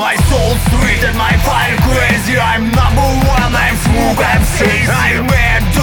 My soul sweet and my fire crazy. I'm number one, I'm smooth, I'm safe I'm mad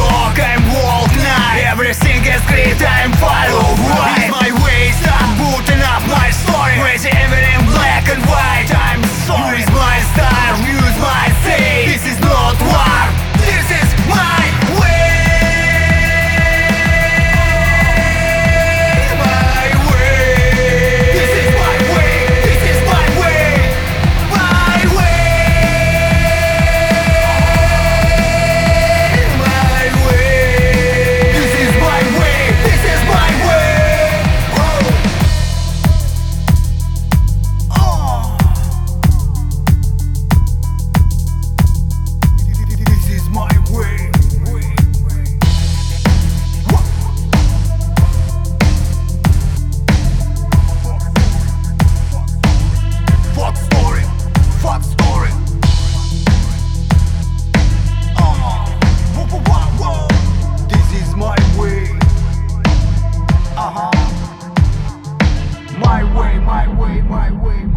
way, my way.